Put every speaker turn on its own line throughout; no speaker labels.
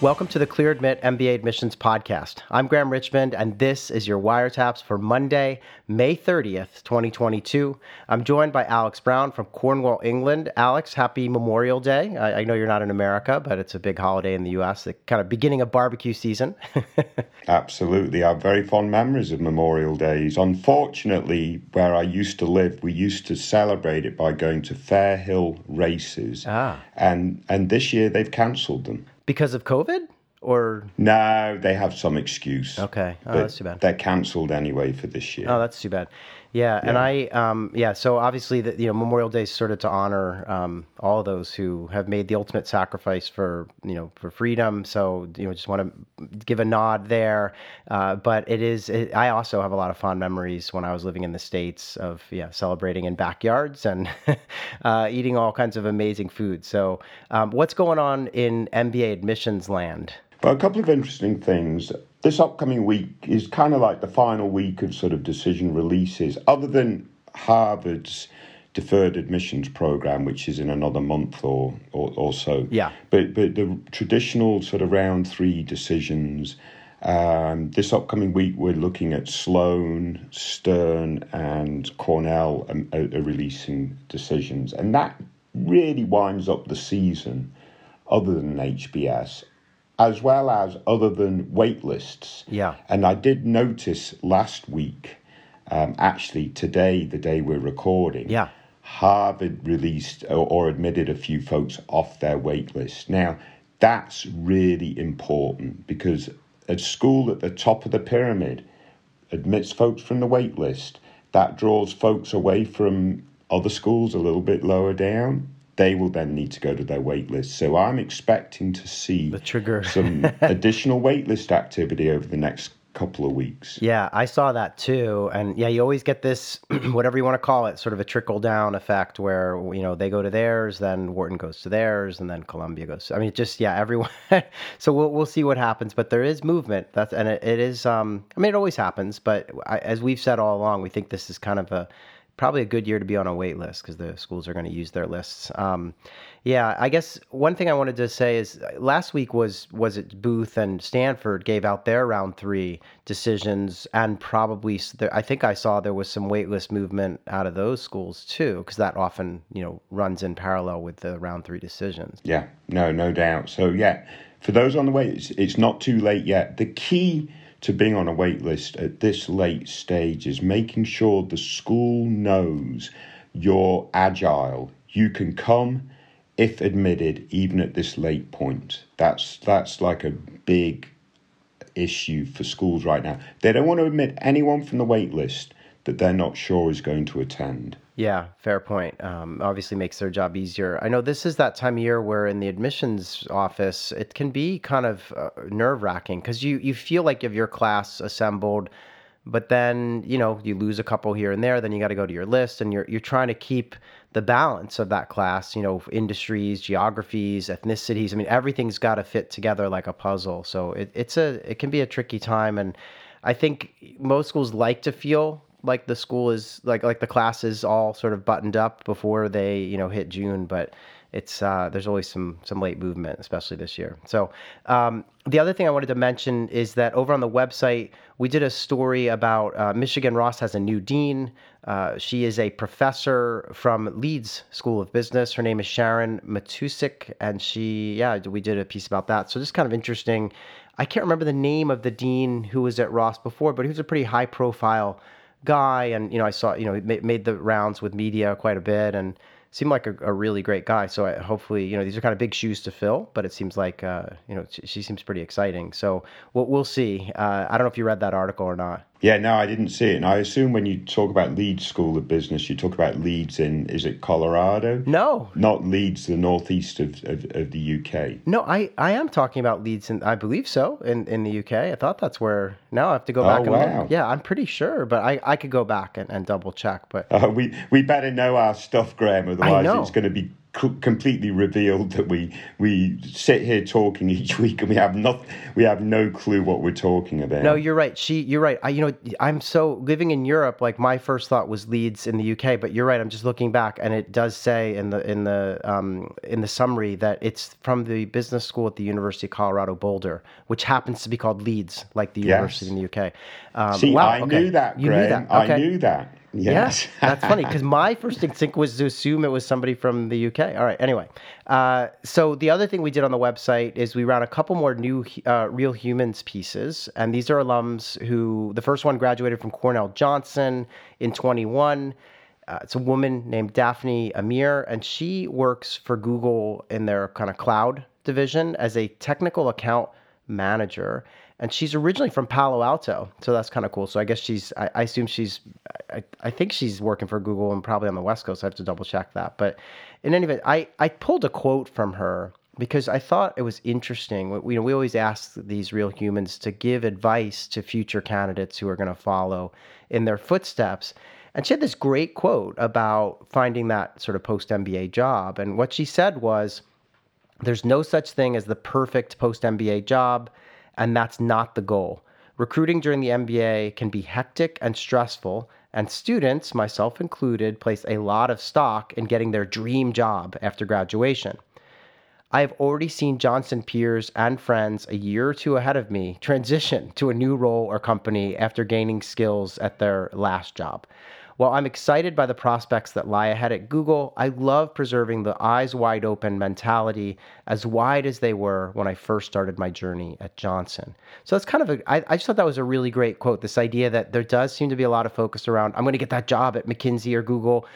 Welcome to the Clear Admit MBA Admissions Podcast. I'm Graham Richmond, and this is your wiretaps for Monday, May 30th, 2022. I'm joined by Alex Brown from Cornwall, England. Alex, happy Memorial Day. I, I know you're not in America, but it's a big holiday in the U.S., the kind of beginning of barbecue season.
Absolutely. I have very fond memories of Memorial Days. Unfortunately, where I used to live, we used to celebrate it by going to Fair Hill races.
Ah.
And, and this year they've cancelled them.
Because of COVID? Or,
No, they have some excuse.
okay. Oh, that's too bad.
They're cancelled anyway for this year.
Oh, that's too bad. Yeah, and I, um, yeah. So obviously, the, you know, Memorial Day is sort of to honor um, all those who have made the ultimate sacrifice for, you know, for freedom. So you know, just want to give a nod there. Uh, but it is. It, I also have a lot of fond memories when I was living in the states of yeah, celebrating in backyards and uh, eating all kinds of amazing food. So, um, what's going on in MBA admissions land?
But a couple of interesting things. This upcoming week is kind of like the final week of sort of decision releases, other than Harvard's deferred admissions program, which is in another month or, or, or so.
Yeah.
But, but the traditional sort of round three decisions. Um, this upcoming week, we're looking at Sloan, Stern, and Cornell um, are, are releasing decisions. And that really winds up the season, other than HBS, as well as other than wait lists.
Yeah.
And I did notice last week, um, actually today, the day we're recording,
Yeah.
Harvard released or, or admitted a few folks off their wait list. Now, that's really important because a school at the top of the pyramid admits folks from the wait list. That draws folks away from other schools a little bit lower down. They will then need to go to their wait list. So I'm expecting to see
The trigger.
some additional wait list activity over the next couple of weeks.
Yeah, I saw that too. And yeah, you always get this, whatever you want to call it, sort of a trickle down effect where, you know, they go to theirs, then Wharton goes to theirs, and then Columbia goes. I mean, just, yeah, everyone. so we'll, we'll see what happens. But there is movement. That's, and it, it is, um, I mean, it always happens. But I, as we've said all along, we think this is kind of a, probably a good year to be on a wait list because the schools are going to use their lists. Um, yeah, I guess one thing I wanted to say is uh, last week was was it Booth and Stanford gave out their round three decisions, and probably I think I saw there was some wait list movement out of those schools too, because that often you know runs in parallel with the round three decisions.
Yeah, no, no doubt. So yeah, for those on the wait, it's, it's not too late yet. The key to being on a wait list at this late stage is making sure the school knows you're agile. You can come if admitted, even at this late point. That's that's like a big issue for schools right now. They don't want to admit anyone from the wait list that they're not sure is going to attend.
Yeah, fair point. Um, obviously makes their job easier. I know this is that time of year where in the admissions office it can be kind of uh, nerve wracking because you you feel like you have your class assembled, but then you know you lose a couple here and there. Then you got to go to your list, and you're you're trying to keep the balance of that class. You know, industries, geographies, ethnicities. I mean, everything's got to fit together like a puzzle. So it, it's a it can be a tricky time, and I think most schools like to feel like the school is like like the class is all sort of buttoned up before they you know hit June, but it's uh, there's always some some late movement, especially this year. So um, the other thing I wanted to mention is that over on the website we did a story about uh, Michigan Ross has a new dean. Uh, she is a professor from Leeds School of Business. Her name is Sharon Matusik, and she yeah we did a piece about that. So just kind of interesting. I can't remember the name of the dean who was at Ross before, but he was a pretty high profile guy and you know i saw you know made the rounds with media quite a bit and seemed like a, a really great guy. So I, hopefully you know these are kind of big shoes to fill but it seems like uh, you know she, she seems pretty exciting. So we'll, we'll see. Uh, i don't know if you read that article or not
Yeah, no, I didn't see it. And I assume when you talk about Leeds School of Business, you talk about Leeds in, is it Colorado?
no
Not Leeds, the northeast of, of, of the UK.
no i i am talking about leeds and i believe so in in the uk i thought that's where now i have to go back
Oh,
and
wow.
look yeah i'm pretty sure but i i could go back and, and double check but
Uh, we we better know our stuff, Graham. Otherwise, it's going to be completely revealed that we we sit here talking each week and we have not we have no clue what we're talking about.
No, you're right. She, you're right. I, you know, I'm so living in Europe. Like my first thought was Leeds in the UK, but you're right. I'm just looking back, and it does say in the in the um, in the summary that it's from the business school at the University of Colorado Boulder, which happens to be called Leeds, like the university yes. in the UK.
Um, See, wow, I okay. knew that. You knew that. Okay. I knew that.
Yes. Yeah, that's funny because my first instinct was to assume it was somebody from the UK. All right. Anyway, uh, so the other thing we did on the website is we ran a couple more new uh, Real Humans pieces, and these are alums who the first one graduated from Cornell Johnson in 21. Uh, it's a woman named Daphne Amir, and she works for Google in their kind of cloud division as a technical account manager and she's originally from Palo Alto, so that's kind of cool. So I guess she's, I, I assume she's, I, I, think she's working for Google and probably on the West Coast. I have to double check that. But in any event, I, I pulled a quote from her because I thought it was interesting. We, you know, we always ask these real humans to give advice to future candidates who are going to follow in their footsteps. And she had this great quote about finding that sort of post MBA job. And what she said was, there's no such thing as the perfect post MBA job and that's not the goal. Recruiting during the MBA can be hectic and stressful, and students, myself included, place a lot of stock in getting their dream job after graduation. I have already seen Johnson peers and friends a year or two ahead of me transition to a new role or company after gaining skills at their last job. While I'm excited by the prospects that lie ahead at Google, I love preserving the eyes wide open mentality as wide as they were when I first started my journey at Johnson. So that's kind of a, I, I just thought that was a really great quote. This idea that there does seem to be a lot of focus around, I'm going to get that job at McKinsey or Google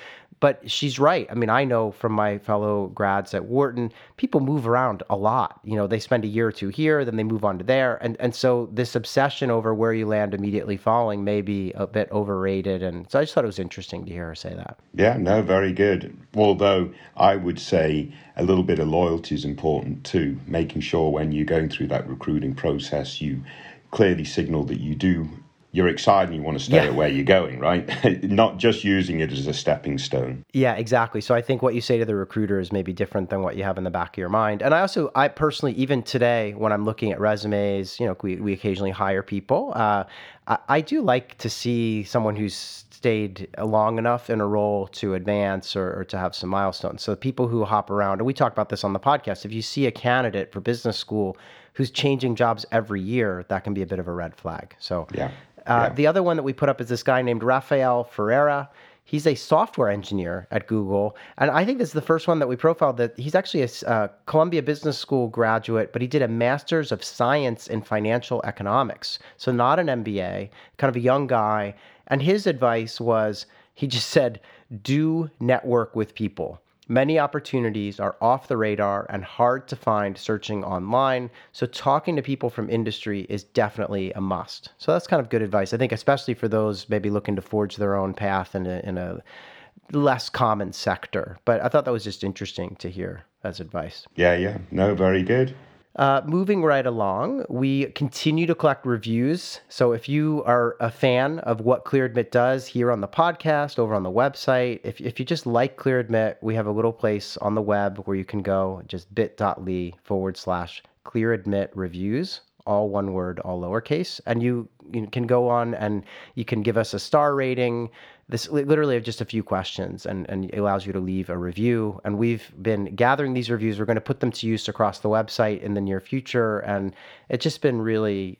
but she's right. I mean, I know from my fellow grads at Wharton, people move around a lot. You know, they spend a year or two here, then they move on to there. And and so this obsession over where you land immediately following may be a bit overrated. And so I just thought it was interesting to hear her say that.
Yeah, no, very good. Although I would say a little bit of loyalty is important too, making sure when you're going through that recruiting process, you clearly signal that you do you're excited and you want to stay yeah. at where you're going, right? Not just using it as a stepping stone.
Yeah, exactly. So I think what you say to the recruiter is maybe different than what you have in the back of your mind. And I also, I personally, even today, when I'm looking at resumes, you know, we, we occasionally hire people. Uh, I, I do like to see someone who's stayed long enough in a role to advance or, or, to have some milestones. So people who hop around, and we talk about this on the podcast, if you see a candidate for business school who's changing jobs every year, that can be a bit of a red flag. So
yeah.
Uh, yeah. The other one that we put up is this guy named Rafael Ferreira. He's a software engineer at Google. And I think this is the first one that we profiled that he's actually a uh, Columbia Business School graduate, but he did a master's of science in financial economics. So, not an MBA, kind of a young guy. And his advice was he just said, do network with people. Many opportunities are off the radar and hard to find searching online. So, talking to people from industry is definitely a must. So, that's kind of good advice. I think, especially for those maybe looking to forge their own path in a, in a less common sector. But I thought that was just interesting to hear as advice.
Yeah, yeah. No, very good.
Uh, moving right along, we continue to collect reviews. So if you are a fan of what ClearAdmit does here on the podcast, over on the website, if, if you just like ClearAdmit, we have a little place on the web where you can go, just bit.ly forward slash ClearAdmit reviews, all one word, all lowercase. And you, you can go on and you can give us a star rating this literally just a few questions and, and allows you to leave a review. And we've been gathering these reviews. We're going to put them to use across the website in the near future. And it's just been really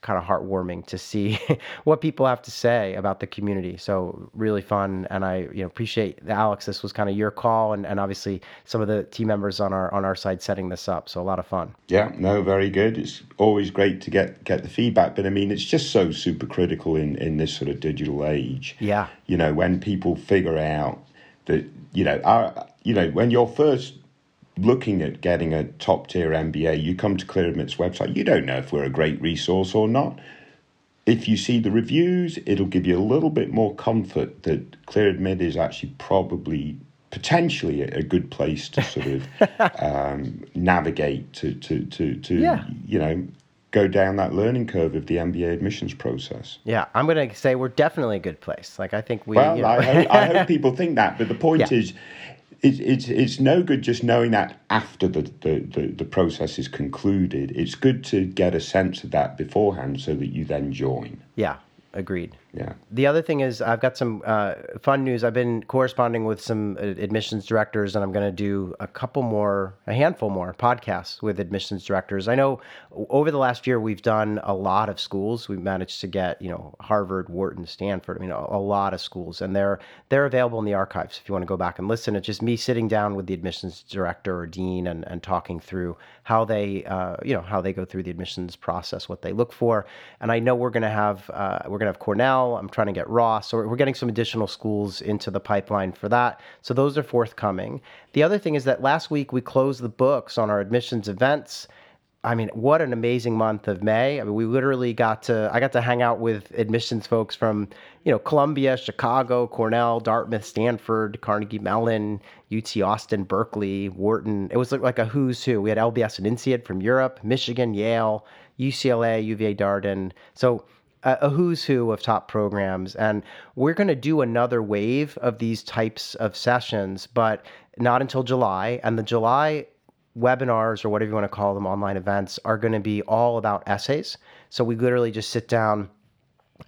kind of heartwarming to see what people have to say about the community. So really fun, and I you know appreciate Alex. This was kind of your call, and, and obviously some of the team members on our on our side setting this up. So a lot of fun.
Yeah, no, very good. It's always great to get get the feedback, but I mean it's just so super critical in in this sort of digital age.
Yeah,
you know when people figure out that you know our you know when you're first looking at getting a top tier MBA, you come to ClearAdmit's website, you don't know if we're a great resource or not. If you see the reviews, it'll give you a little bit more comfort that ClearAdmit is actually probably potentially a, good place to sort of um, navigate to to to, to yeah. you know go down that learning curve of the MBA admissions process.
Yeah, I'm going to say we're definitely a good place. Like I think we.
Well,
you know.
I, hope, I, hope, people think that, but the point yeah. is, it's it's it's no good just knowing that after the, the, the, the, process is concluded. It's good to get a sense of that beforehand so that you then join.
Yeah, agreed.
Yeah.
The other thing is, I've got some uh, fun news. I've been corresponding with some uh, admissions directors, and I'm going to do a couple more, a handful more podcasts with admissions directors. I know over the last year we've done a lot of schools. We've managed to get, you know, Harvard, Wharton, Stanford. I mean, a, a lot of schools, and they're they're available in the archives if you want to go back and listen. It's just me sitting down with the admissions director or dean and, and talking through how they, uh, you know, how they go through the admissions process, what they look for. And I know we're going to have uh, we're going to have Cornell. I'm trying to get Ross. So we're getting some additional schools into the pipeline for that. So those are forthcoming. The other thing is that last week we closed the books on our admissions events. I mean, what an amazing month of May. I mean, we literally got to, I got to hang out with admissions folks from, you know, Columbia, Chicago, Cornell, Dartmouth, Stanford, Carnegie Mellon, UT Austin, Berkeley, Wharton. It was like a who's who. We had LBS and INSEAD from Europe, Michigan, Yale, UCLA, UVA Darden. So a who's who of top programs. And we're going to do another wave of these types of sessions, but not until July. And the July webinars or whatever you want to call them, online events, are going to be all about essays. So we literally just sit down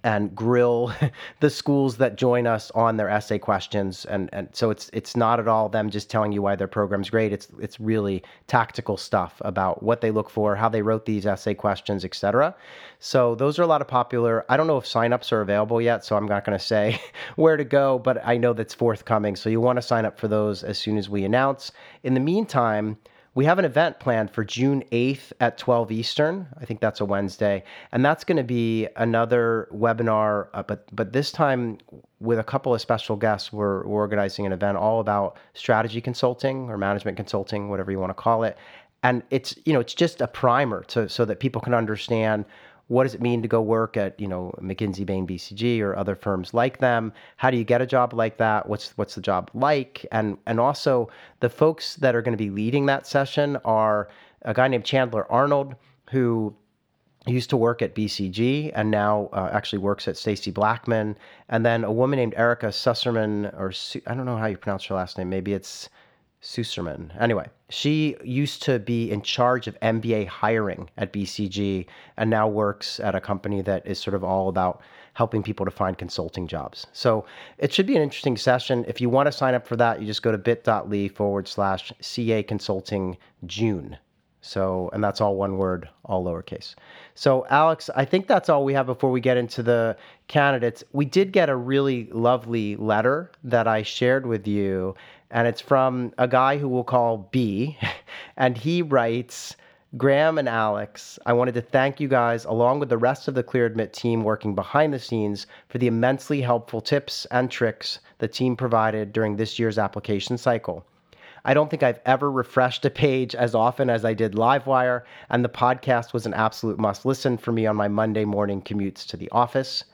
and grill the schools that join us on their essay questions. And and so it's it's not at all them just telling you why their program's great. It's it's really tactical stuff about what they look for how they wrote these essay questions etc so those are a lot of popular. I don't know if signups are available yet so i'm not going to say where to go but i know that's forthcoming. So you want to sign up for those as soon as we announce. In the meantime we have an event planned for June 8th at 12 Eastern. I think that's a Wednesday. And that's going to be another webinar, uh, but, but this time with a couple of special guests, we're, we're organizing an event all about strategy consulting or management consulting, whatever you want to call it. And it's, you know, it's just a primer to, so that people can understand what does it mean to go work at you know McKinsey, Bain, BCG, or other firms like them? How do you get a job like that? What's what's the job like? And and also the folks that are going to be leading that session are a guy named Chandler Arnold who used to work at BCG and now uh, actually works at Stacy Blackman, and then a woman named Erica Susserman, or I don't know how you pronounce her last name. Maybe it's Susserman. Anyway, she used to be in charge of MBA hiring at BCG and now works at a company that is sort of all about helping people to find consulting jobs. So it should be an interesting session. If you want to sign up for that, you just go to bit.ly forward slash CA Consulting June. So, and that's all one word, all lowercase. So, Alex, I think that's all we have before we get into the candidates. We did get a really lovely letter that I shared with you and it's from a guy who we'll call B. And he writes Graham and Alex, I wanted to thank you guys, along with the rest of the ClearAdmit team working behind the scenes, for the immensely helpful tips and tricks the team provided during this year's application cycle. I don't think I've ever refreshed a page as often as I did Livewire, and the podcast was an absolute must listen for me on my Monday morning commutes to the office.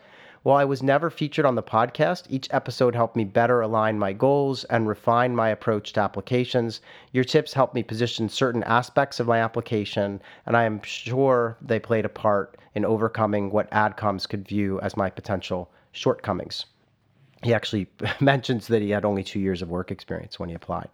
While I was never featured on the podcast, each episode helped me better align my goals and refine my approach to applications. Your tips helped me position certain aspects of my application, and I am sure they played a part in overcoming what AdComs could view as my potential shortcomings. He actually mentions that he had only two years of work experience when he applied.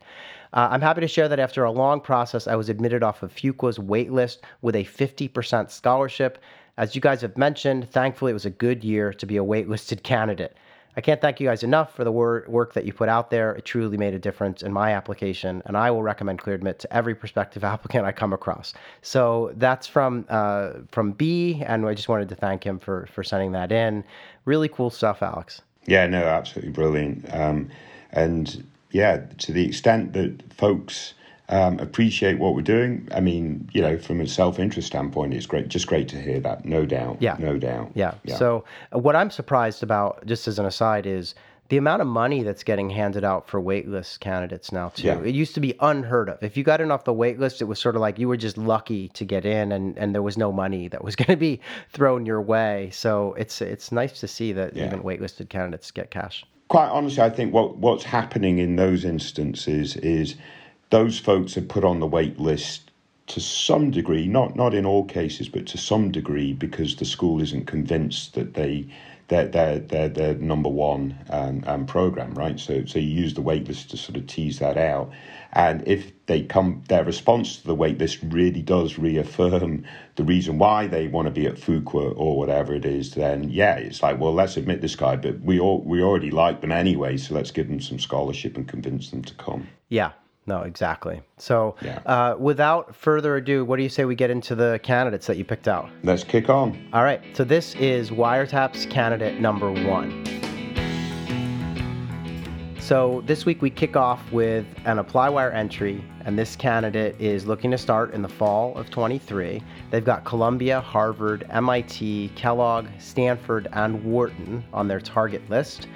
Uh, I'm happy to share that after a long process, I was admitted off of Fuqua's waitlist with a 50% scholarship as you guys have mentioned, thankfully it was a good year to be a waitlisted candidate. I can't thank you guys enough for the wor- work that you put out there. It truly made a difference in my application, and I will recommend ClearAdmit to every prospective applicant I come across. So that's from uh, from B, and I just wanted to thank him for for sending that in. Really cool stuff, Alex.
Yeah, no, absolutely brilliant. Um, and yeah, to the extent that folks um, appreciate what we're doing. I mean, you know, from a self interest standpoint, it's great, just great to hear that, no doubt.
Yeah.
No doubt.
Yeah. yeah. So, uh, what I'm surprised about, just as an aside, is the amount of money that's getting handed out for waitlist candidates now too. Yeah. It used to be unheard of. If you got in off the waitlist, it was sort of like you were just lucky to get in, and, and there was no money that was going to be thrown your way. So it's it's nice to see that yeah. even waitlisted candidates get cash.
Quite honestly, I think what what's happening in those instances is those folks are put on the waitlist to some degree, not not in all cases, but to some degree, because the school isn't convinced that they they're they're they're, they're number one um, um, program, right? So so you use the waitlist to sort of tease that out, and if they come, their response to the waitlist really does reaffirm the reason why they want to be at Fuqua or whatever it is. Then yeah, it's like well, let's admit this guy, but we all we already like them anyway, so let's give them some scholarship and convince them to come.
Yeah, no, exactly. So, yeah. uh, without further ado, what do you say we get into the candidates that you picked out?
Let's kick on.
All right. So, this is Wiretaps candidate number one. So, this week we kick off with an ApplyWire entry, and this candidate is looking to start in the fall of 23. They've got Columbia, Harvard, MIT, Kellogg, Stanford, and Wharton on their target list.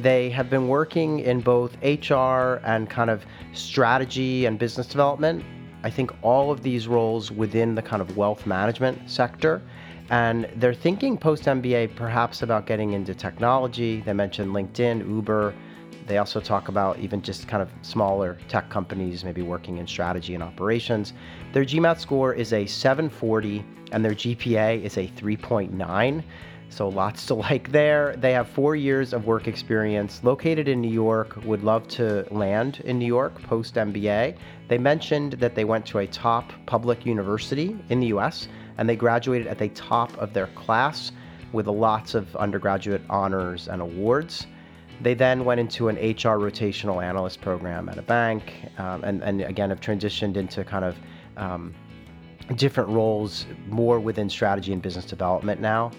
They have been working in both HR and kind of strategy and business development. I think all of these roles within the kind of wealth management sector. And they're thinking post MBA perhaps about getting into technology. They mentioned LinkedIn, Uber. They also talk about even just kind of smaller tech companies, maybe working in strategy and operations. Their GMAT score is a 740 and their GPA is a 3.9. So lots to like there. They have four years of work experience, located in New York, would love to land in New York post MBA. They mentioned that they went to a top public university in the US and they graduated at the top of their class with lots of undergraduate honors and awards. They then went into an HR rotational analyst program at a bank um, and, and again have transitioned into kind of um, different roles more within strategy and business development now.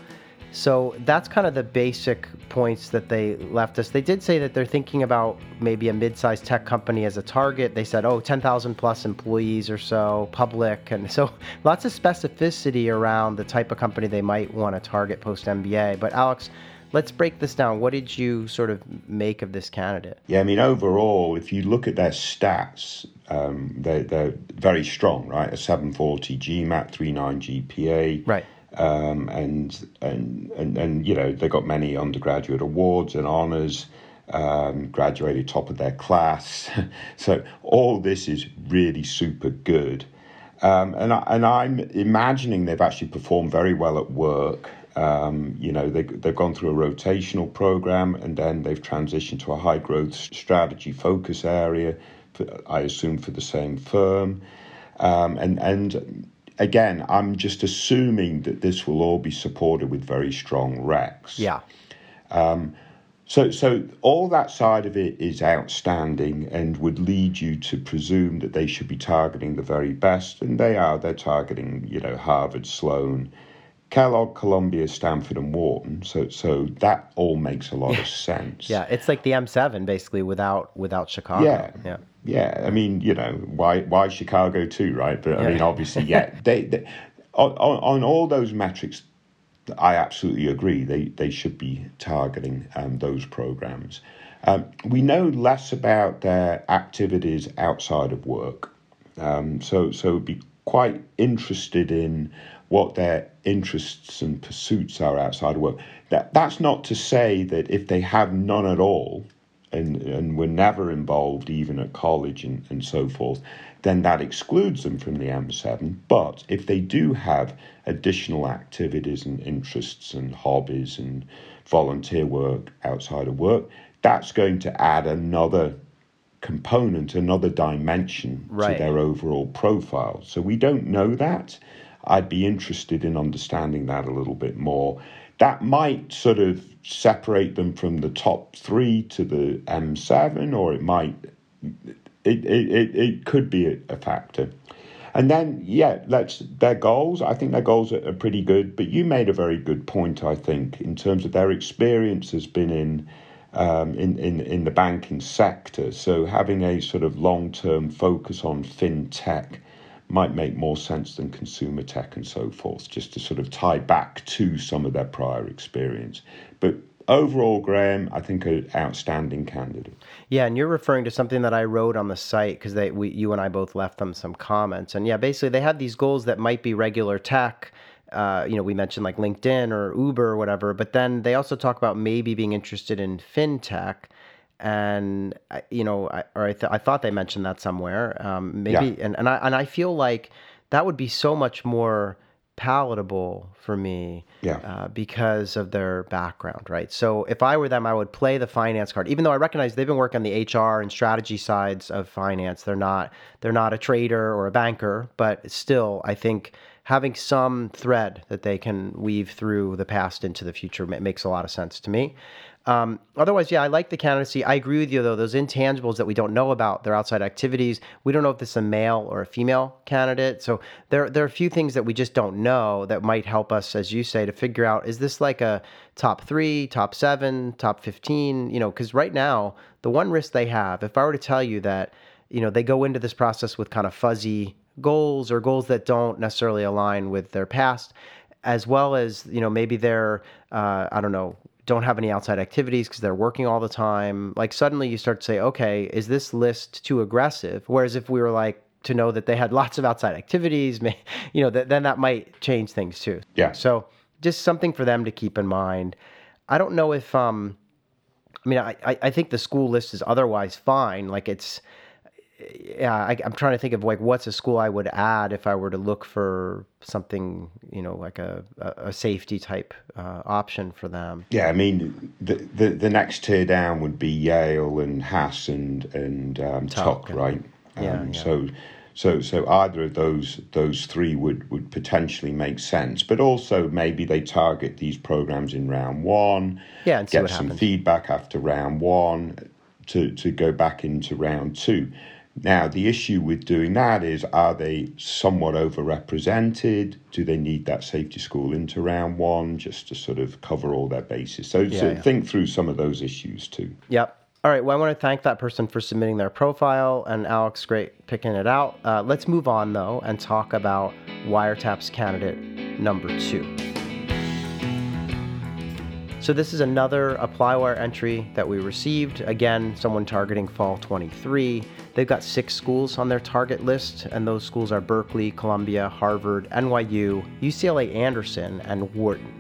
So that's kind of the basic points that they left us. They did say that they're thinking about maybe a mid-sized tech company as a target. They said, oh, 10,000 plus employees or so, public. And so lots of specificity around the type of company they might want to target post MBA. But Alex, let's break this down. What did you sort of make of this candidate?
Yeah, I mean, overall, if you look at their stats, um, they're, they're very strong, right? A 740 GMAT, 39 GPA.
Right
um, and, and and and you know they got many undergraduate awards and honors. Um, graduated top of their class, so all this is really super good. Um, and I, and I'm imagining they've actually performed very well at work. Um, you know, they, they've gone through a rotational program and then they've transitioned to a high growth strategy focus area, for, I assume for the same firm. Um, and, and again, I'm just assuming that this will all be supported with very strong recs.
Yeah.
Um, so, so all that side of it is outstanding and would lead you to presume that they should be targeting the very best, and they are. They're targeting, you know, Harvard, Sloan, Kellogg, Columbia, Stanford, and Wharton. So, so that all makes a lot
yeah.
of sense.
Yeah, it's like the M7 basically without without Chicago.
Yeah, yeah. Yeah, I mean, you know, why why Chicago too, right? But I mean, obviously, yeah, they, they on, on all those metrics, I absolutely agree. They they should be targeting um, those programs. Um, we know less about their activities outside of work, um, so so be quite interested in what their interests and pursuits are outside of work. That that's not to say that if they have none at all, and, and were never involved even at college and, and so forth, then that excludes them from the M7. But if they do have additional activities and interests and hobbies and volunteer work outside of work, that's going to add another component, another dimension right. to their overall profile. So we don't know that. I'd be interested in understanding that a little bit more. That might sort of separate them from the top three to the M7, or it might, it, it, it, it could be a, factor. And then, yeah, let's their goals. I think their goals are, are, pretty good. But you made a very good point. I think in terms of their experience has been in um, in, in in the banking sector. So having a sort of long term focus on fintech might make more sense than consumer tech and so forth, just to sort of tie back to some of their prior experience. But overall, Graham, I think an outstanding candidate.
Yeah, and you're referring to something that I wrote on the site because they, we, you and I both left them some comments, and yeah, basically they have these goals that might be regular tech. Uh, you know, we mentioned like LinkedIn or Uber or whatever, but then they also talk about maybe being interested in fintech and you know, I, or I, th- I thought they mentioned that somewhere. Um, maybe, yeah. and and I and I feel like that would be so much more palatable for me
Yeah.
uh, because of their background, right? So if I were them, I would play the finance card, even though I recognize they've been working on the HR and strategy sides of finance. They're not they're not a trader or a banker, but still, I think having some thread that they can weave through the past into the future makes a lot of sense to me. Um, otherwise, yeah, I like the candidacy. I agree with you though; those intangibles that we don't know about their outside activities. We don't know if this is a male or a female candidate. So there, there are a few things that we just don't know that might help us, as you say, to figure out is this like a top three, top seven, top fifteen? You know, because right now the one risk they have, if I were to tell you that, you know, they go into this process with kind of fuzzy goals or goals that don't necessarily align with their past, as well as you know maybe they're uh, I don't know don't have any outside activities because they're working all the time. Like suddenly you start to say, okay, is this list too aggressive? Whereas if we were like to know that they had lots of outside activities, you know, th- then that might change things too.
Yeah.
So just something for them to keep in mind. I don't know if um, I mean, I I I think the school list is otherwise fine. Like it's yeah, I, I'm trying to think of like what's a school I would add if I were to look for something, you know, like a, a, safety type uh, option for them.
Yeah, I mean, the, the the next tier down would be Yale and Haas and and um, Tuck,
Tuck,
right?
yeah,
Um,
yeah.
So, so so either of those those three would would potentially make sense, but also maybe they target these programs in round one.
Yeah, and see
get some
happens.
feedback after round one to to go back into round two. Now, the issue with doing that is are they somewhat overrepresented? Do they need that safety school into round one just to sort of cover all their bases? So, so
yeah.
think through some of those issues too.
Yep. All right. Well, I want to thank that person for submitting their profile, and Alex, great picking it out. Uh, let's move on though and talk about Wiretaps candidate number two. So this is another ApplyWire entry that we received. Again, someone targeting fall 23. They've got six schools on their target list, and those schools are Berkeley, Columbia, Harvard, NYU, UCLA Anderson, and Wharton.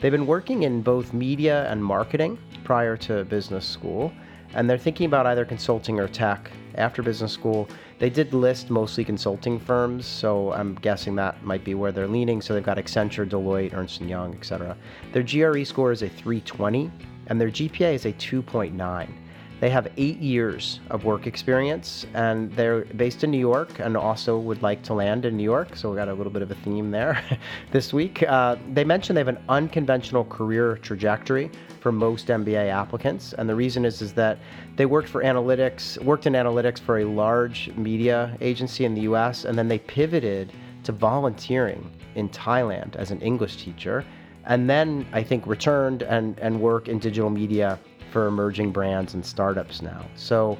They've been working in both media and marketing prior to business school, and they're thinking about either consulting or tech after business school. They did list mostly consulting firms, so I'm guessing that might be where they're leaning. So they've got Accenture, Deloitte, Ernst & Young, etc. Their GRE score is a 320, and their GPA is a 2.9. They have eight years of work experience, and they're based in New York and also would like to land in New York. So we got a little bit of a theme there this week. Uh, they mentioned they have an unconventional career trajectory for most MBA applicants, and the reason is is that they worked for analytics, worked in analytics for a large media agency in the U.S., and then they pivoted to volunteering in Thailand as an English teacher, and then I think returned and and work in digital media for emerging brands and startups now. So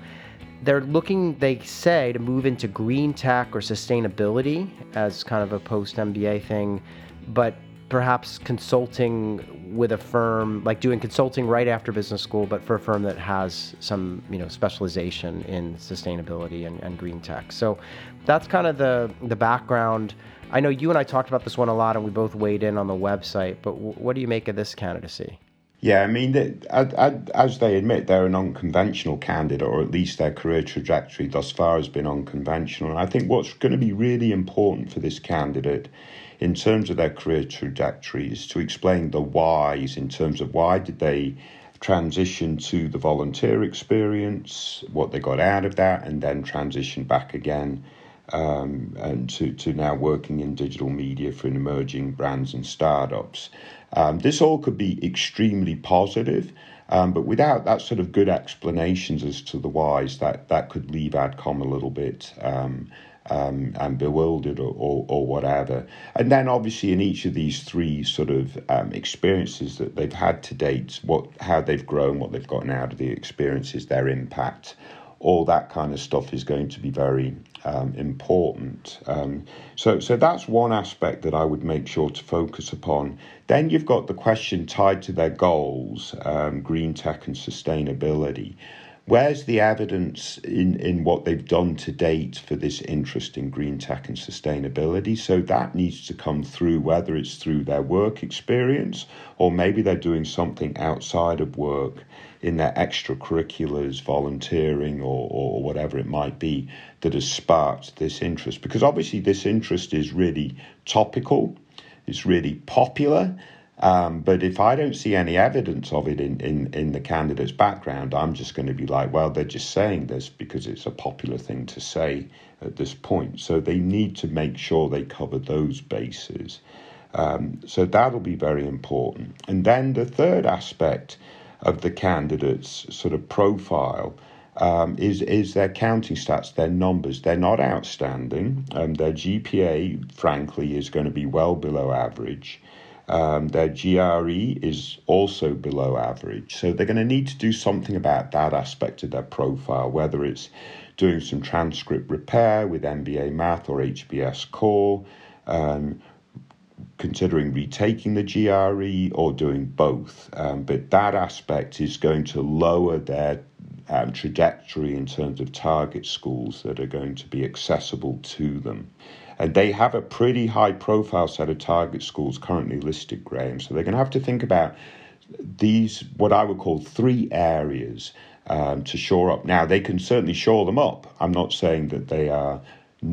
they're looking, they say, to move into green tech or sustainability as kind of a post MBA thing, but perhaps consulting with a firm, like doing consulting right after business school, but for a firm that has some, you know, specialization in sustainability and, and green tech. So that's kind of the the background. I know you and I talked about this one a lot, and we both weighed in on the website. But w- what do you make of this candidacy?
Yeah, I mean, as they admit, they're an unconventional candidate, or at least their career trajectory thus far has been unconventional. And I think what's going to be really important for this candidate in terms of their career trajectory is to explain the whys in terms of why did they transition to the volunteer experience, what they got out of that, and then transition back again um, and to, to now working in digital media for emerging brands and startups. Um, this all could be extremely positive, um, but without that sort of good explanations as to the whys, that, that could leave AdCom a little bit um, um, and bewildered or, or, or, whatever. And then obviously in each of these three sort of um, experiences that they've had to date, what how they've grown, what they've gotten out of the experiences, their impact, all that kind of stuff is going to be very um, important. Um, so, so that's one aspect that I would make sure to focus upon. Then you've got the question tied to their goals, um, green tech and sustainability. Where's the evidence in, in what they've done to date for this interest in green tech and sustainability? So that needs to come through, whether it's through their work experience or maybe they're doing something outside of work in their extracurriculars, volunteering, or, or whatever it might be, that has sparked this interest. Because obviously, this interest is really topical. it's really popular. Um, but if I don't see any evidence of it in, in, in the candidate's background, I'm just going to be like, well, they're just saying this because it's a popular thing to say at this point. So they need to make sure they cover those bases. Um, so that'll be very important. And then the third aspect of the candidate's sort of profile um, is is their counting stats, their numbers. They're not outstanding. Um, their GPA, frankly, is going to be well below average. Um, their GRE is also below average. So they're going to need to do something about that aspect of their profile, whether it's doing some transcript repair with MBA Math or HBS Core, um, considering retaking the GRE or doing both. Um, but that aspect is going to lower their um, trajectory in terms of target schools that are going to be accessible to them. And they have a pretty high profile set of target schools currently listed, Graham. So they're going to have to think about these, what I would call three areas um, to shore up. Now, they can certainly shore them up. I'm not saying that they are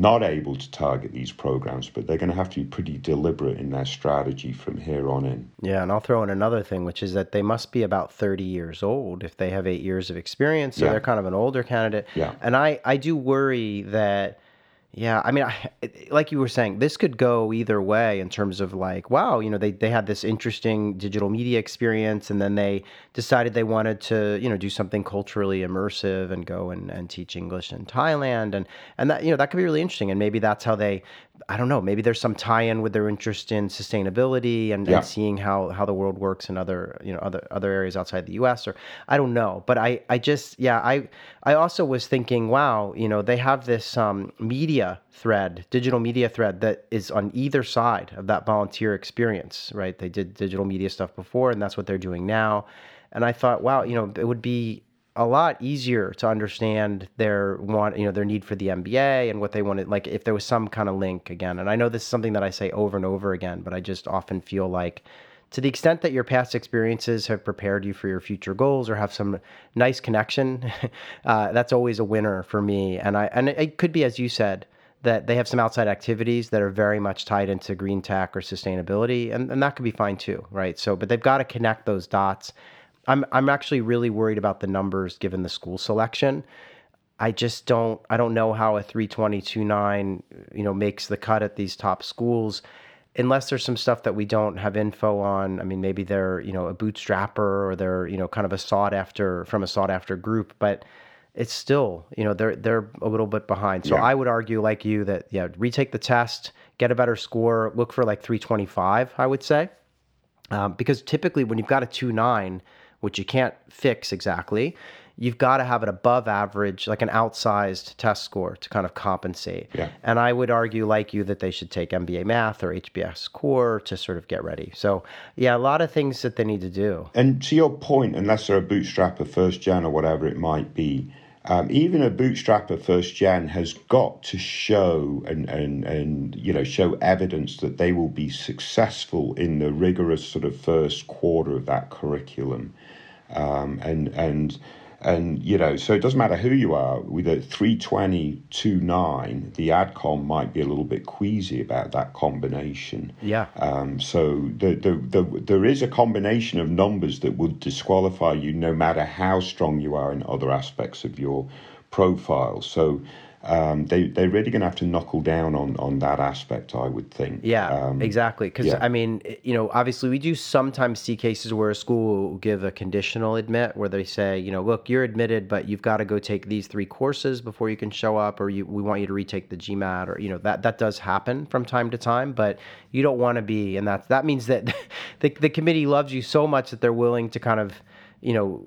not able to target these programs, but they're going to have to be pretty deliberate in their strategy from here on in.
Yeah, and I'll throw in another thing, which is that they must be about 30 years old if they have eight years of experience. So yeah. they're kind of an older candidate.
Yeah.
And I, I do worry that yeah, I mean, I, like you were saying, this could go either way in terms of like, wow, you know, they, they had this interesting digital media experience and then they decided they wanted to, you know, do something culturally immersive and go and, and teach English in Thailand. And, and that, you know, that could be really interesting. And maybe that's how they, I don't know, maybe there's some tie-in with their interest in sustainability and, yeah. and, seeing how, how the world works in other, you know, other, other areas outside the US or I don't know. But I, I just, yeah, I, I also was thinking, wow, you know, they have this um, media thread, digital media thread that is on either side of that volunteer experience, right? They did digital media stuff before and that's what they're doing now. And I thought, wow, you know, it would be a lot easier to understand their want you know their need for the MBA and what they wanted like if there was some kind of link again. And I know this is something that I say over and over again but I just often feel like to the extent that your past experiences have prepared you for your future goals or have some nice connection uh, that's always a winner for me. And I and it could be as you said that they have some outside activities that are very much tied into green tech or sustainability and, and that could be fine too right? So but they've got to connect those dots I'm I'm actually really worried about the numbers given the school selection. I just don't I don't know how a 322.9 you know makes the cut at these top schools unless there's some stuff that we don't have info on. I mean maybe they're, you know, a bootstrapper or they're, you know, kind of a sought after from a sought after group, but it's still, you know, they're they're a little bit behind. So yeah. I would argue like you that yeah, retake the test, get a better score, look for like 325, I would say. Um, because typically when you've got a 2.9 which you can't fix exactly, you've got to have an above average, like an outsized test score to kind of compensate.
Yeah.
And I would argue, like you, that they should take MBA Math or HBS Core to sort of get ready. So, yeah, a lot of things that they need to do.
And to your point, unless they're a bootstrapper first gen or whatever it might be, um, even a bootstrapper first gen has got to show and, and, and you know show evidence that they will be successful in the rigorous sort of first quarter of that curriculum. Um, and and and you know so it doesn't matter who you are with a 32029 the adcom might be a little bit queasy about that combination.
Yeah.
Um, so the, the, the, there is a combination of numbers that would disqualify you no matter how strong you are in other aspects of your profile. So um, they they're really going to have to knuckle down on on that aspect, I would think.
Yeah, um, exactly. Because yeah. I mean, you know, obviously we do sometimes see cases where a school will give a conditional admit, where they say, you know, look, you're admitted, but you've got to go take these three courses before you can show up, or you we want you to retake the GMAT, or you know that that does happen from time to time, but you don't want to be, and that that means that the the committee loves you so much that they're willing to kind of you know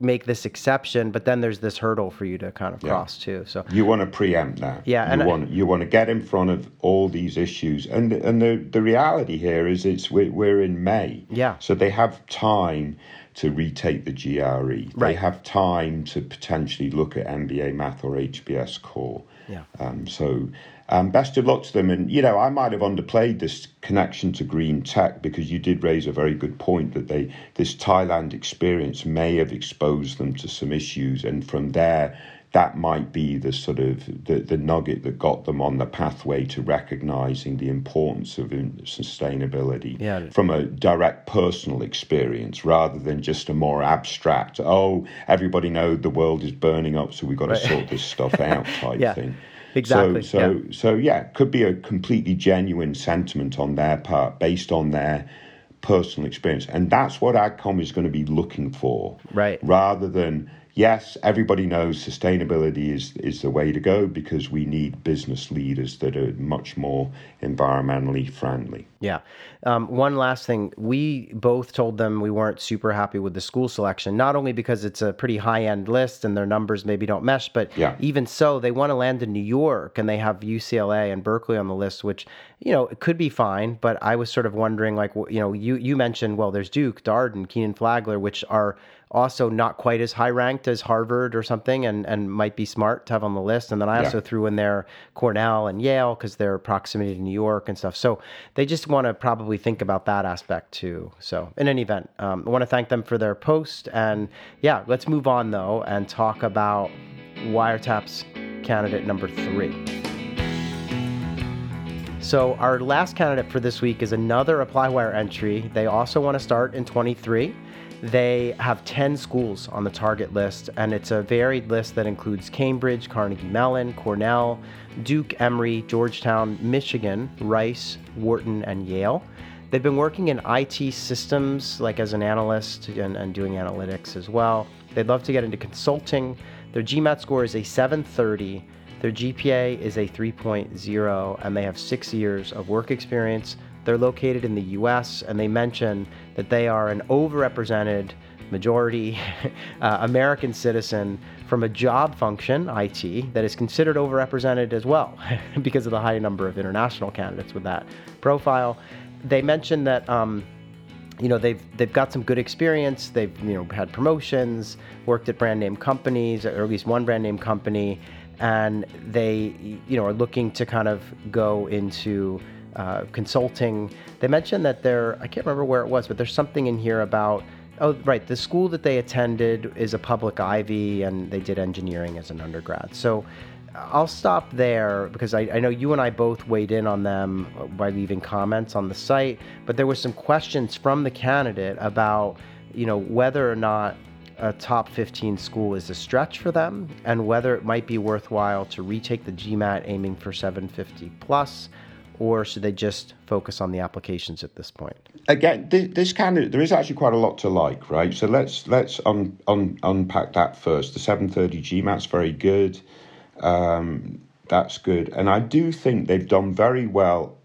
make this exception, but then there's this hurdle for you to kind of cross yeah. too. So
you want to preempt that.
Yeah,
you and want I, you want to get in front of all these issues, and and the the reality here is it's we're, we're in May.
Yeah.
So they have time to retake the GRE. Right. They have time to potentially look at MBA Math or HBS Core.
Yeah.
Um, so um, best of luck to them. And, you know, I might have underplayed this connection to green tech because you did raise a very good point that they this Thailand experience may have exposed them to some issues. And from there, that might be the sort of the, the nugget that got them on the pathway to recognizing the importance of sustainability
yeah.
from a direct personal experience rather than just a more abstract oh everybody knows the world is burning up so we've got right. to sort this stuff out type
yeah.
thing
exactly
so so
yeah.
so yeah could be a completely genuine sentiment on their part based on their personal experience and that's what AdCom is going to be looking for
right
rather than yes, everybody knows sustainability is, is the way to go because we need business leaders that are much more environmentally friendly.
Yeah. Um, one last thing. We both told them we weren't super happy with the school selection, not only because it's a pretty high end list and their numbers maybe don't mesh, but
yeah.
even so, they want to land in New York and they have UCLA and Berkeley on the list, which, you know, it could be fine. But I was sort of wondering, like, you know, you, you mentioned, well, there's Duke, Darden, Kenan Flagler, which are also not quite as high ranked as Harvard or something and, and might be smart to have on the list. And then I also threw in there Cornell and Yale because their proximity to New York and stuff. So they just want to probably think about that aspect too. So in any event, um, I want to thank them for their post. And yeah, let's move on though and talk about Wiretaps candidate number three. So our last candidate for this week is another ApplyWire entry. They also want to start in 23. They have 10 schools on the target list, and it's a varied list that includes Cambridge, Carnegie Mellon, Cornell, Duke, Emory, Georgetown, Michigan, Rice, Wharton, and Yale. They've been working in IT systems, like as an analyst and, and doing analytics as well. They'd love to get into consulting. Their GMAT score is a 730. Their GPA is a 3.0, and they have six years of work experience. They're located in the US, and they mention that they are an overrepresented majority uh, American citizen from a job function, IT, that is considered overrepresented as well because of the high number of international candidates with that profile. They mentioned that. Um, you know they've they've got some good experience. They've you know had promotions, worked at brand name companies, or at least one brand name company, and they you know are looking to kind of go into uh, consulting. They mentioned that there, I can't remember where it was, but there's something in here about, oh, right, the school that they attended is a public Ivy and they did engineering as an undergrad. So I'll stop there because I, I know you and I both weighed in on them by leaving comments on the site, but there were some questions from the candidate about, you know, whether or not a top 15 school is a stretch for them and whether it might be worthwhile to retake the GMAT aiming for 750 plus or should they just focus on the applications at this point?
Again, this, candidate there is actually quite a lot to like, right? So let's let's un, un, unpack that first. The 730 GMAT's very good. Um, that's good, and I do think they've done very well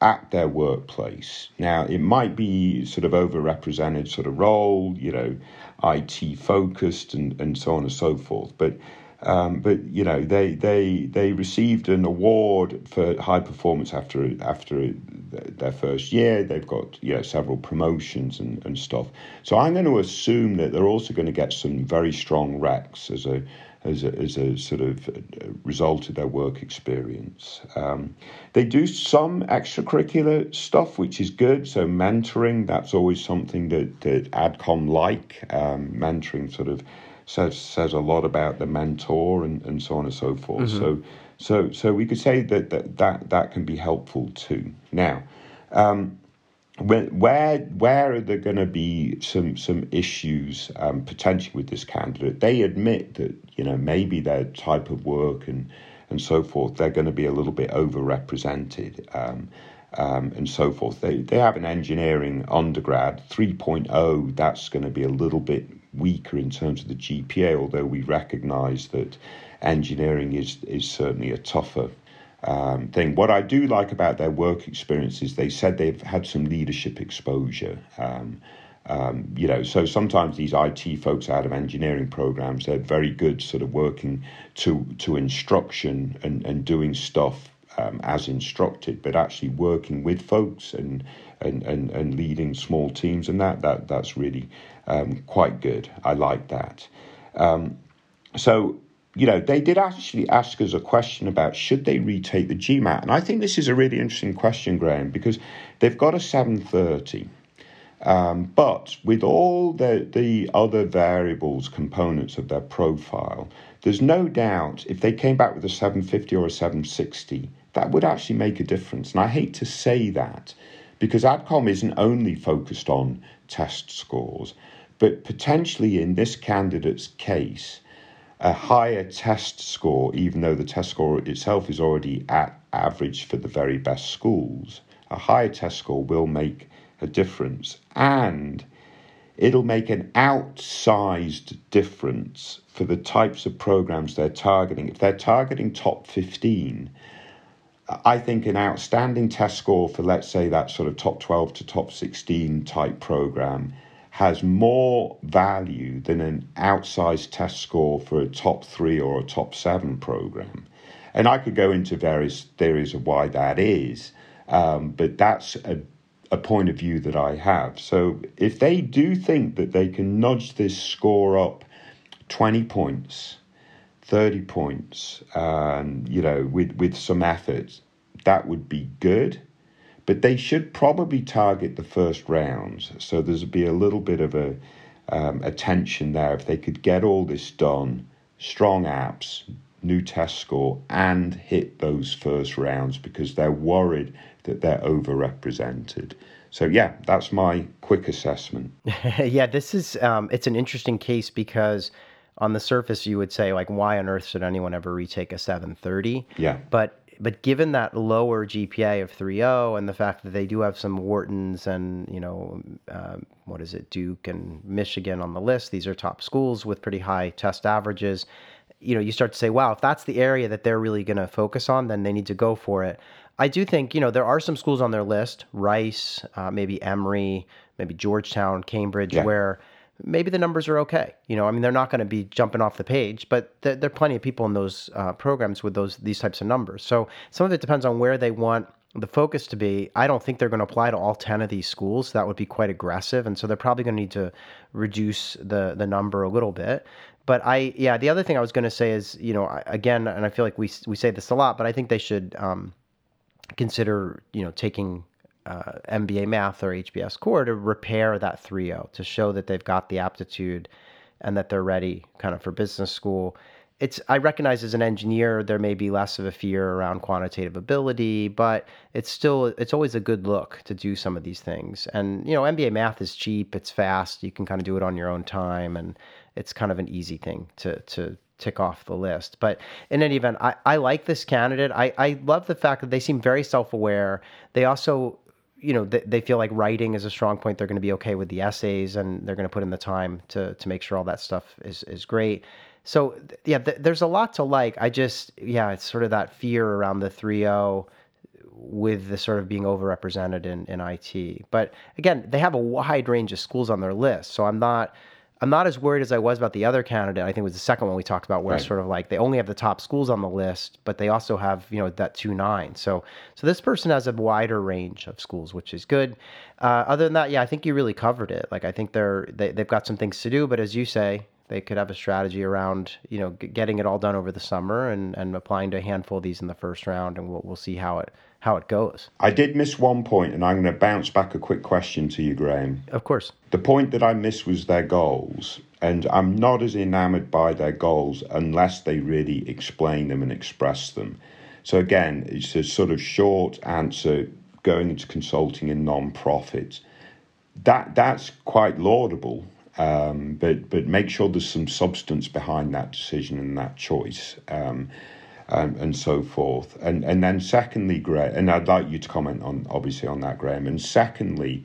at their workplace. Now, it might be sort of overrepresented sort of role, you know, IT focused and, and so on and so forth, but um, but you know they they they received an award for high performance after after their first year. They've got you know several promotions and, and stuff. So I'm going to assume that they're also going to get some very strong recs as a as a, as a sort of result of their work experience. Um, they do some extracurricular stuff, which is good. So mentoring, that's always something that, that AdCom like, um, mentoring sort of says says a lot about the mentor and, and so on and so forth. Mm-hmm. So so so we could say that that that, that can be helpful too. Now. Um, where where are there going to be some some issues um, potentially with this candidate? They admit that you know maybe their type of work and and so forth they're going to be a little bit overrepresented um, um, and so forth. They they have an engineering undergrad 3.0. That's going to be a little bit weaker in terms of the GPA, although we recognise that engineering is is certainly a tougher um, thing. What I do like about their work experience is they said they've had some leadership exposure. Um, um, you know, so sometimes these IT folks out of engineering programs, they're very good sort of working to to instruction and, and doing stuff um, as instructed, but actually working with folks and, and, and, and leading small teams, and that, that that's really um, quite good. I like that. Um, so, you know, they did actually ask us a question about should they retake the GMAT, and I think this is a really interesting question, Graham, because they've got a 730. Um, but with all the, the other variables, components of their profile, there's no doubt if they came back with a 750 or a 760, that would actually make a difference. And I hate to say that because ADCOM isn't only focused on test scores, but potentially in this candidate's case, a higher test score, even though the test score itself is already at average for the very best schools, a higher test score will make a difference. And it'll make an outsized difference for the types of programs they're targeting. If they're targeting top 15, I think an outstanding test score for, let's say, that sort of top 12 to top 16 type program has more value than an outsized test score for a top three or a top seven program. And I could go into various theories of why that is, um, but that's a a point of view that I have. So if they do think that they can nudge this score up 20 points, 30 points, um, you know, with, with some effort, that would be good. But they should probably target the first rounds. So there's be a little bit of a, um, a tension there. If they could get all this done, strong apps, new test score, and hit those first rounds because they're worried that they're overrepresented. So yeah, that's my quick assessment.
yeah, this is um, it's an interesting case because on the surface you would say like why on earth should anyone ever retake a 730?
Yeah.
But but given that lower GPA of 3.0 and the fact that they do have some Whartons and you know um, what is it Duke and Michigan on the list, these are top schools with pretty high test averages. You know, you start to say, wow, if that's the area that they're really going to focus on, then they need to go for it. I do think you know there are some schools on their list, Rice, uh, maybe Emory, maybe Georgetown, Cambridge, yeah. where maybe the numbers are okay. You know, I mean, they're not going to be jumping off the page, but there, there, are plenty of people in those uh, programs with those these types of numbers. So some of it depends on where they want the focus to be. I don't think they're going to apply to all ten of these schools. That would be quite aggressive, and so they're probably going to need to reduce the the number a little bit. But I, yeah, the other thing I was going to say is, you know, again, and I feel like we we say this a lot, but I think they should. Um, consider you know taking uh, MBA math or HBS core to repair that 3.0 to show that they've got the aptitude and that they're ready kind of for business school. It's I recognize as an engineer there may be less of a fear around quantitative ability, but it's still it's always a good look to do some of these things. And you know, MBA math is cheap, it's fast, you can kind of do it on your own time and it's kind of an easy thing to to tick off the list. But in any event, I, I like this candidate. I, I love the fact that they seem very self aware. They also, you know, they, they feel like writing is a strong point. They're going to be okay with the essays and they're going to put in the time to, to make sure all that stuff is, is great. So, yeah, th- there's a lot to like. I just, yeah, it's sort of that fear around the 3 0 with the sort of being overrepresented in, in IT. But again, they have a wide range of schools on their list. So I'm not I'm not as worried as I was about the other candidate. I think it was the second one we talked about, where right. sort of like they only have the top schools on the list, but they also have you know that two nine. So so this person has a wider range of schools, which is good. Uh, other than that, yeah, I think you really covered it. Like I think they're they, they've got some things to do, but as you say, they could have a strategy around you know getting it all done over the summer and and applying to a handful of these in the first round, and we'll we'll see how it how it goes.
I did miss one point, and I'm going to bounce back a quick question to you, Graham.
Of course.
The point that I missed was their goals, and I'm not as enamored by their goals unless they really explain them and express them. So, again, it's a sort of short answer going into consulting in non profit. That, that's quite laudable. Um, but but make sure there's some substance behind that decision and that choice. Um, um, and so forth. And and then secondly, Graham, and I'd like you to comment on obviously on that, Graham. And secondly,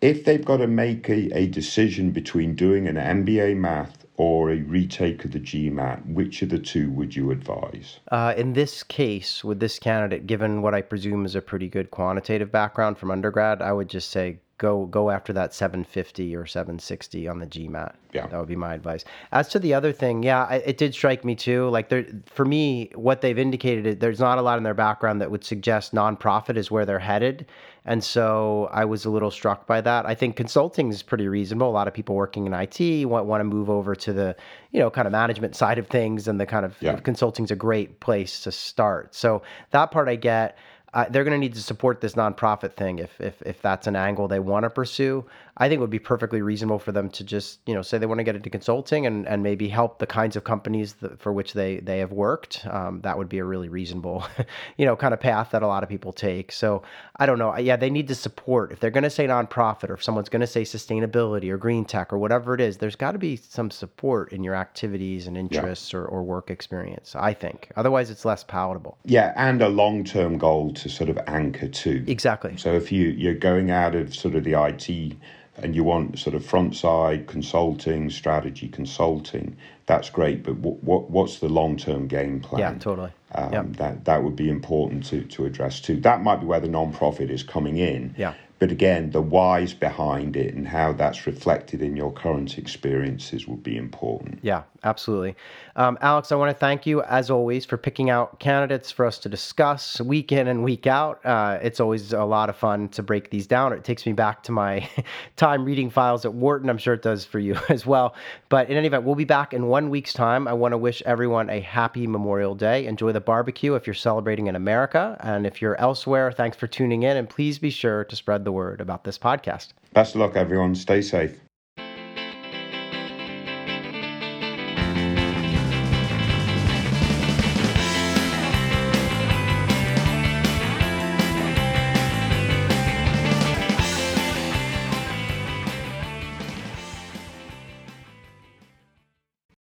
if they've got to make a, a decision between doing an MBA math or a retake of the GMAT, which of the two would you advise?
Uh, in this case, with this candidate, given what I presume is a pretty good quantitative background from undergrad, I would just say go go after that 750 or 760 on the GMAT.
Yeah,
that would be my advice. As to the other thing, yeah, it did strike me too. Like there, for me, what they've indicated, there's not a lot in their background that would suggest nonprofit is where they're headed, and so I was a little struck by that. I think consulting is pretty reasonable. A lot of people working in IT want want to move over to the you know kind of management side of things, and the kind of yeah. consulting is a great place to start. So that part I get. They're going to need to support this nonprofit thing if, if if that's an angle they want to pursue. I think it would be perfectly reasonable for them to just you know say they want to get into consulting and, and maybe help the kinds of companies that, for which they they have worked. Um, that would be a really reasonable you know kind of path that a lot of people take. So I don't know. Yeah, they need to support if they're going to say nonprofit or if someone's going to say sustainability or green tech or whatever it is. There's got to be some support in your activities and interests yeah. or, or work experience. I think otherwise it's less palatable.
Yeah, and a long term goal to sort of anchor to.
Exactly.
So if you you're going out of sort of the IT and you want sort of front side consulting, strategy consulting, that's great. But what, what what's the long term game plan?
Yeah, totally. Um,
yep. That that would be important to to address too. That might be where the non-profit is coming in.
Yeah.
But again, the whys behind it and how that's reflected in your current experiences would be important.
Yeah, absolutely. Um, Alex, I want to thank you, as always, for picking out candidates for us to discuss week in and week out. Uh, it's always a lot of fun to break these down. It takes me back to my time reading files at Wharton. I'm sure it does for you as well. But in any event, we'll be back in one week's time. I want to wish everyone a happy Memorial Day. Enjoy the barbecue if you're celebrating in America. And if you're elsewhere, thanks for tuning in. And please be sure to the word about this podcast.
Best of luck, everyone. Stay safe.